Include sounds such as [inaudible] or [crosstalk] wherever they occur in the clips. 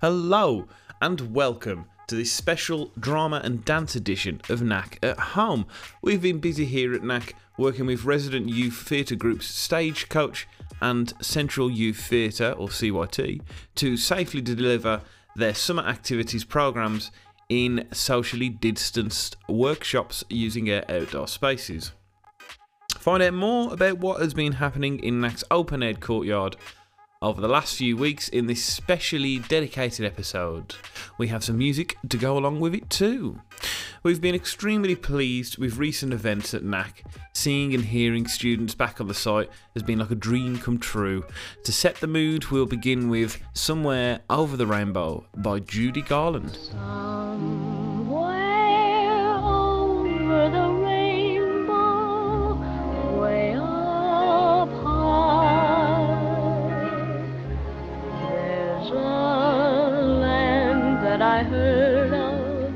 Hello and welcome to this special drama and dance edition of NAC at Home. We've been busy here at NAC working with resident youth theatre groups Stagecoach and Central Youth Theatre, or CYT, to safely deliver their summer activities programmes in socially distanced workshops using our outdoor spaces. Find out more about what has been happening in NAC's open air courtyard over the last few weeks in this specially dedicated episode. We have some music to go along with it too. We've been extremely pleased with recent events at NAC. Seeing and hearing students back on the site has been like a dream come true. To set the mood, we'll begin with Somewhere Over the Rainbow by Judy Garland. Somewhere over the I heard of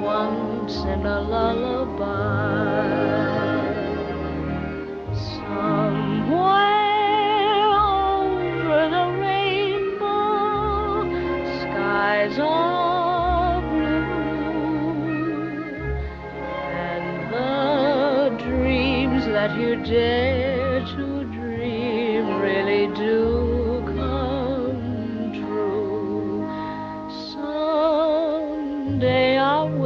once in a lullaby.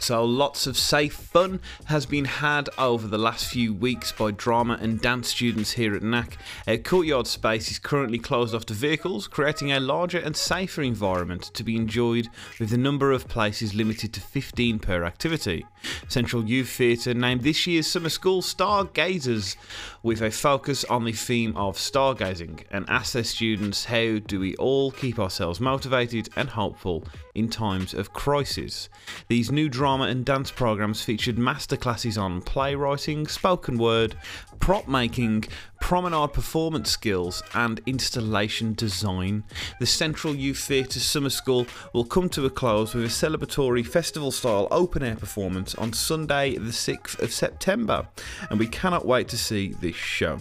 So, lots of safe fun has been had over the last few weeks by drama and dance students here at NAC. Our courtyard space is currently closed off to vehicles, creating a larger and safer environment to be enjoyed with the number of places limited to 15 per activity. Central Youth Theatre named this year's summer school Stargazers with a focus on the theme of stargazing and asked their students how do we all keep ourselves motivated and hopeful in times of crisis. These new drama and dance programs featured masterclasses on playwriting, spoken word, prop making, promenade performance skills, and installation design. The Central Youth Theatre Summer School will come to a close with a celebratory festival style open air performance on Sunday, the 6th of September, and we cannot wait to see this show.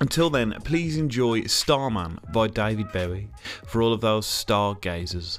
Until then, please enjoy Starman by David Bowie for all of those stargazers.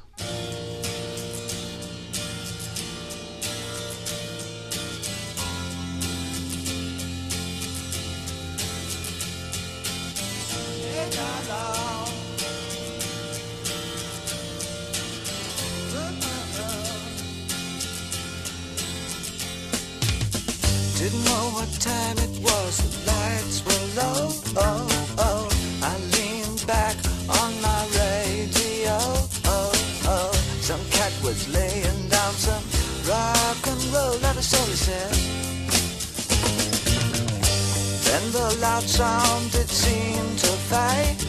The loud sound it seemed to fade.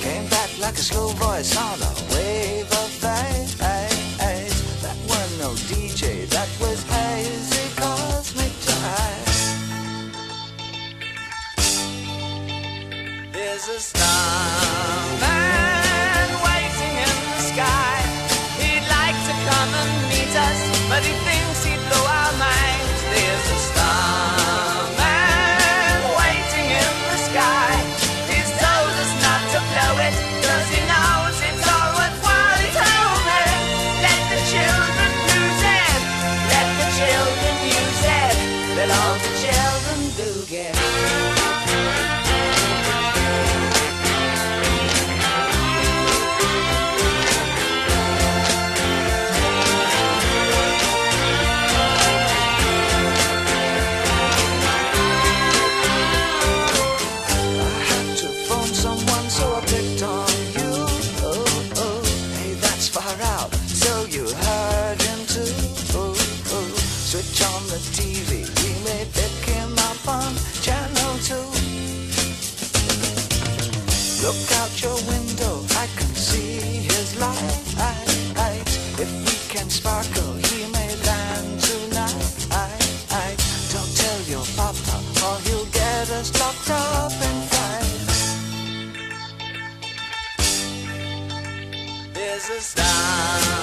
Came back like a slow voice on a wave of fade. That was no DJ, that was hazy cosmic time. There's a starman There's a starman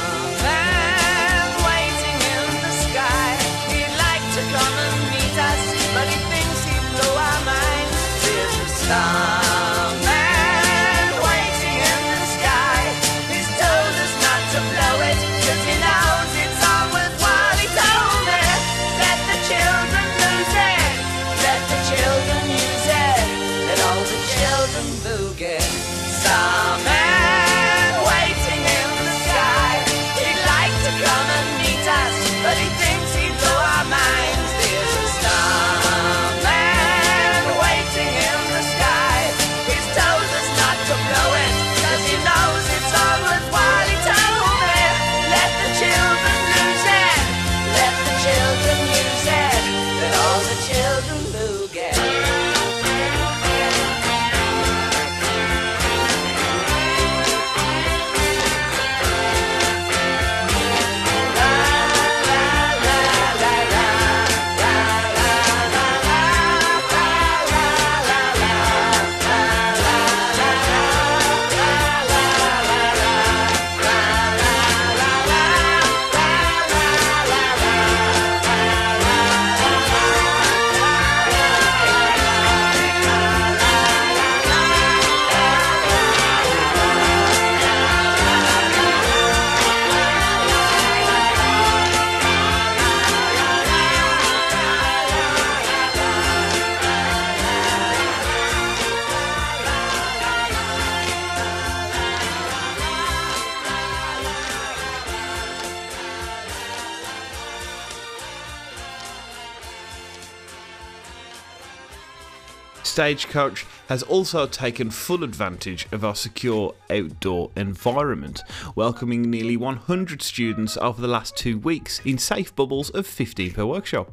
Stagecoach has also taken full advantage of our secure outdoor environment, welcoming nearly 100 students over the last two weeks in safe bubbles of 15 per workshop.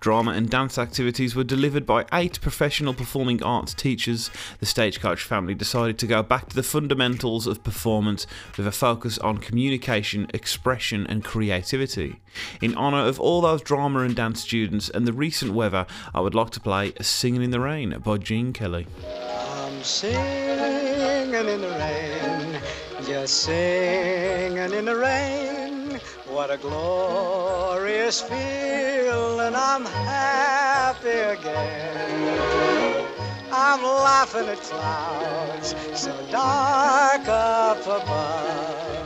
Drama and dance activities were delivered by eight professional performing arts teachers. The Stagecoach family decided to go back to the fundamentals of performance with a focus on communication, expression, and creativity. In honour of all those drama and dance students and the recent weather, I would like to play Singing in the Rain by Gene Kelly. I'm singing in the rain, just singing in the rain. What a glorious feeling, I'm happy again. I'm laughing at clouds so dark up above.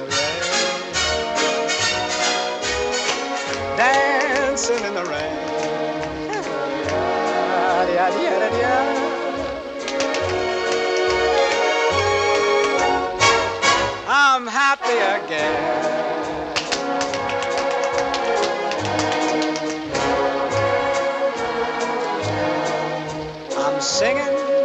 dancing in the rain. I'm happy again. I'm singing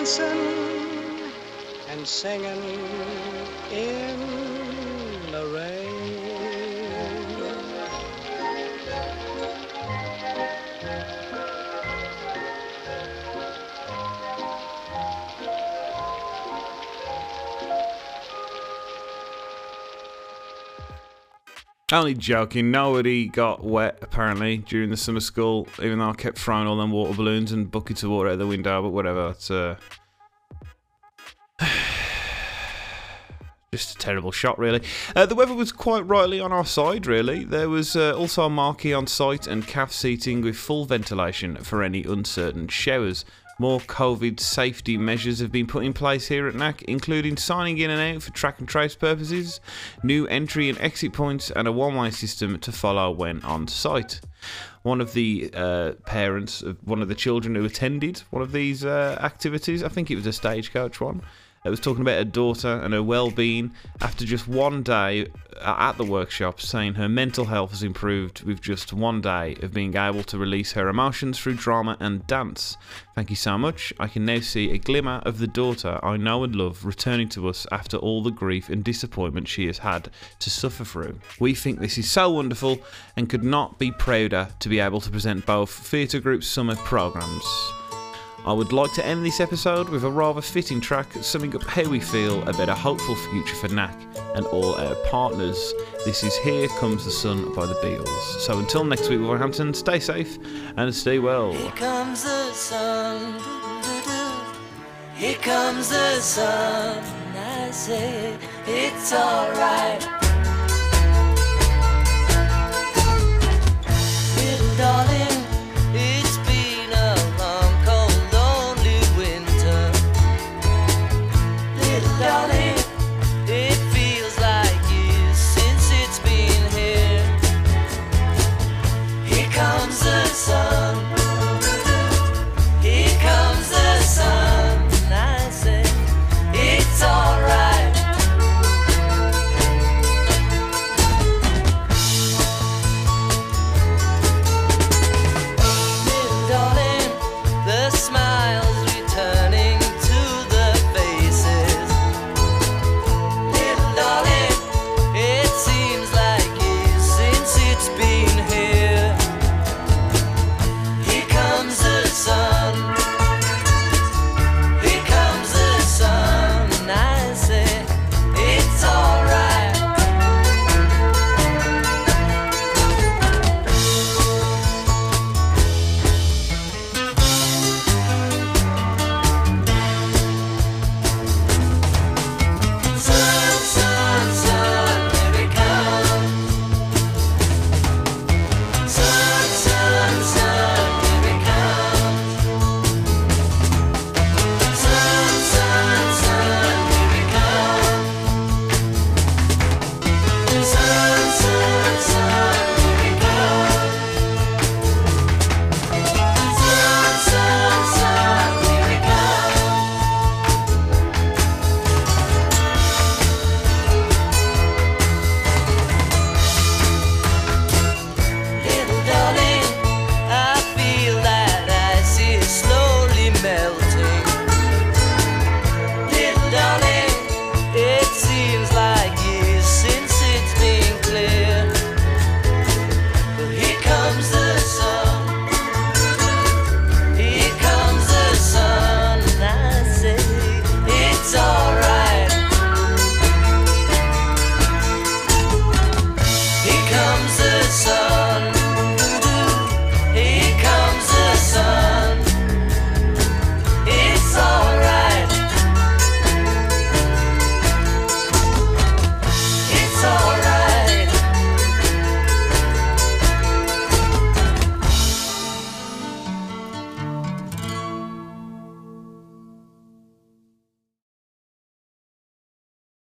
dancing and singing in the rain. Only joking. Nobody got wet apparently during the summer school, even though I kept throwing all them water balloons and buckets of water out the window. But whatever. It's uh, [sighs] just a terrible shot, really. Uh, the weather was quite rightly on our side, really. There was uh, also a marquee on site and calf seating with full ventilation for any uncertain showers. More COVID safety measures have been put in place here at NAC, including signing in and out for track and trace purposes, new entry and exit points, and a one way system to follow when on site. One of the uh, parents of one of the children who attended one of these uh, activities, I think it was a stagecoach one, it was talking about her daughter and her well-being after just one day uh, at the workshop, saying her mental health has improved with just one day of being able to release her emotions through drama and dance. Thank you so much. I can now see a glimmer of the daughter I know and love returning to us after all the grief and disappointment she has had to suffer through. We think this is so wonderful and could not be prouder to be able to present both theatre group summer programmes. I would like to end this episode with a rather fitting track summing up how we feel about a hopeful future for NAC and all our partners. This is Here Comes the Sun by the Beatles. So until next week, Wolverhampton, stay safe and stay well. Here comes the sun. Here comes the sun. I say it's alright. Darling.